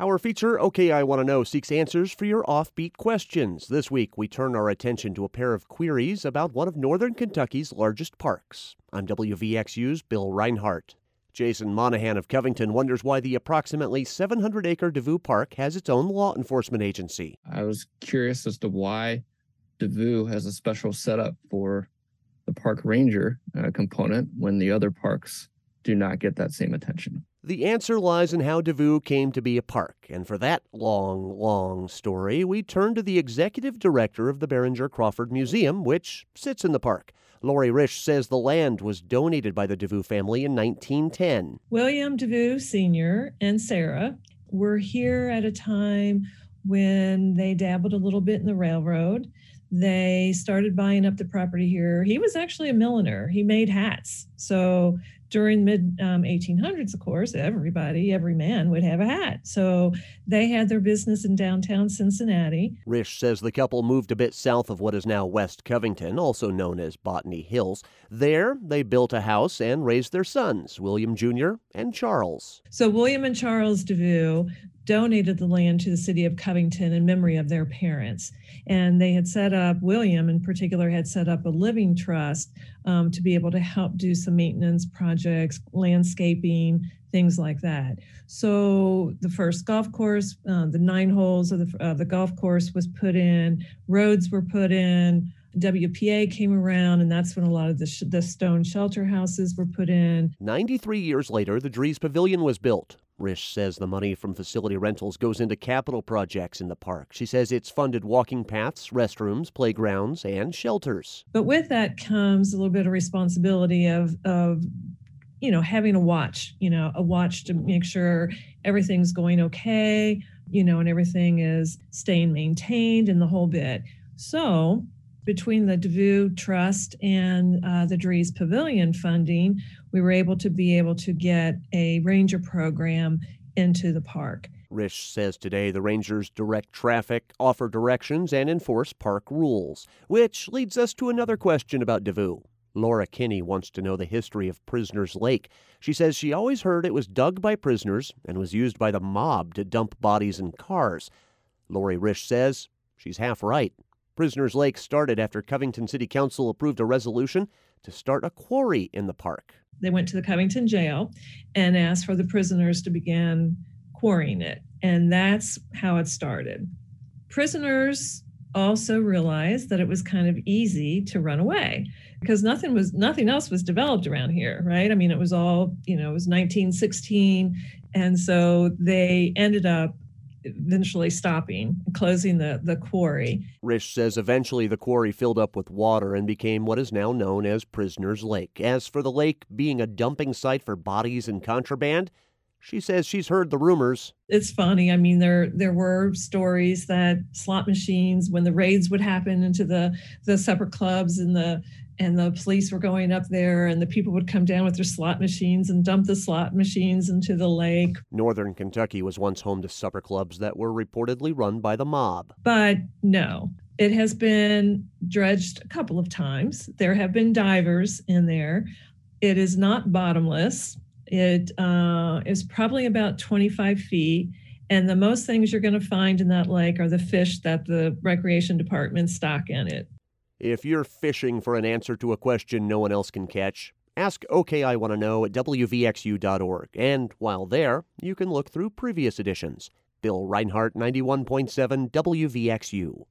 Our feature, OK, I Want to Know, seeks answers for your offbeat questions. This week, we turn our attention to a pair of queries about one of Northern Kentucky's largest parks. I'm WVXU's Bill Rinehart. Jason Monahan of Covington wonders why the approximately 700 acre Devou Park has its own law enforcement agency. I was curious as to why Devou has a special setup for the park ranger uh, component when the other parks do not get that same attention. The answer lies in how Devou came to be a park, and for that long, long story, we turn to the executive director of the Behringer Crawford Museum, which sits in the park. Lori Risch says the land was donated by the Devou family in 1910. William Devou Sr. and Sarah were here at a time when they dabbled a little bit in the railroad. They started buying up the property here. He was actually a milliner. He made hats. So during mid um, 1800s, of course, everybody, every man would have a hat. So they had their business in downtown Cincinnati. Risch says the couple moved a bit south of what is now West Covington, also known as Botany Hills. There, they built a house and raised their sons, William Jr. and Charles. So William and Charles Devou donated the land to the city of Covington in memory of their parents. And they had set up, William in particular, had set up a living trust um, to be able to help do some maintenance projects, landscaping, things like that. So the first golf course, uh, the nine holes of the, uh, the golf course was put in, roads were put in. WPA came around, and that's when a lot of the, sh- the stone shelter houses were put in. 93 years later, the Drees Pavilion was built. Risch says the money from facility rentals goes into capital projects in the park. She says it's funded walking paths, restrooms, playgrounds, and shelters. But with that comes a little bit of responsibility of, of you know, having a watch, you know, a watch to make sure everything's going okay, you know, and everything is staying maintained and the whole bit. So between the Devou Trust and uh, the Drees Pavilion funding, we were able to be able to get a ranger program into the park. Risch says today the rangers direct traffic, offer directions, and enforce park rules. Which leads us to another question about Devou. Laura Kinney wants to know the history of Prisoner's Lake. She says she always heard it was dug by prisoners and was used by the mob to dump bodies in cars. Lori Risch says she's half right. Prisoners Lake started after Covington City Council approved a resolution to start a quarry in the park. They went to the Covington jail and asked for the prisoners to begin quarrying it. And that's how it started. Prisoners also realized that it was kind of easy to run away because nothing was nothing else was developed around here right i mean it was all you know it was 1916 and so they ended up eventually stopping, closing the, the quarry. Risch says eventually the quarry filled up with water and became what is now known as Prisoner's Lake. As for the lake being a dumping site for bodies and contraband, she says she's heard the rumors. It's funny. I mean, there there were stories that slot machines, when the raids would happen into the the supper clubs and the and the police were going up there and the people would come down with their slot machines and dump the slot machines into the lake. Northern Kentucky was once home to supper clubs that were reportedly run by the mob. But no, it has been dredged a couple of times. There have been divers in there. It is not bottomless. It uh, is probably about 25 feet. And the most things you're going to find in that lake are the fish that the recreation department stock in it. If you're fishing for an answer to a question no one else can catch, ask OK I Want to Know at WVXU.org. And while there, you can look through previous editions. Bill Rinehart, 91.7 WVXU.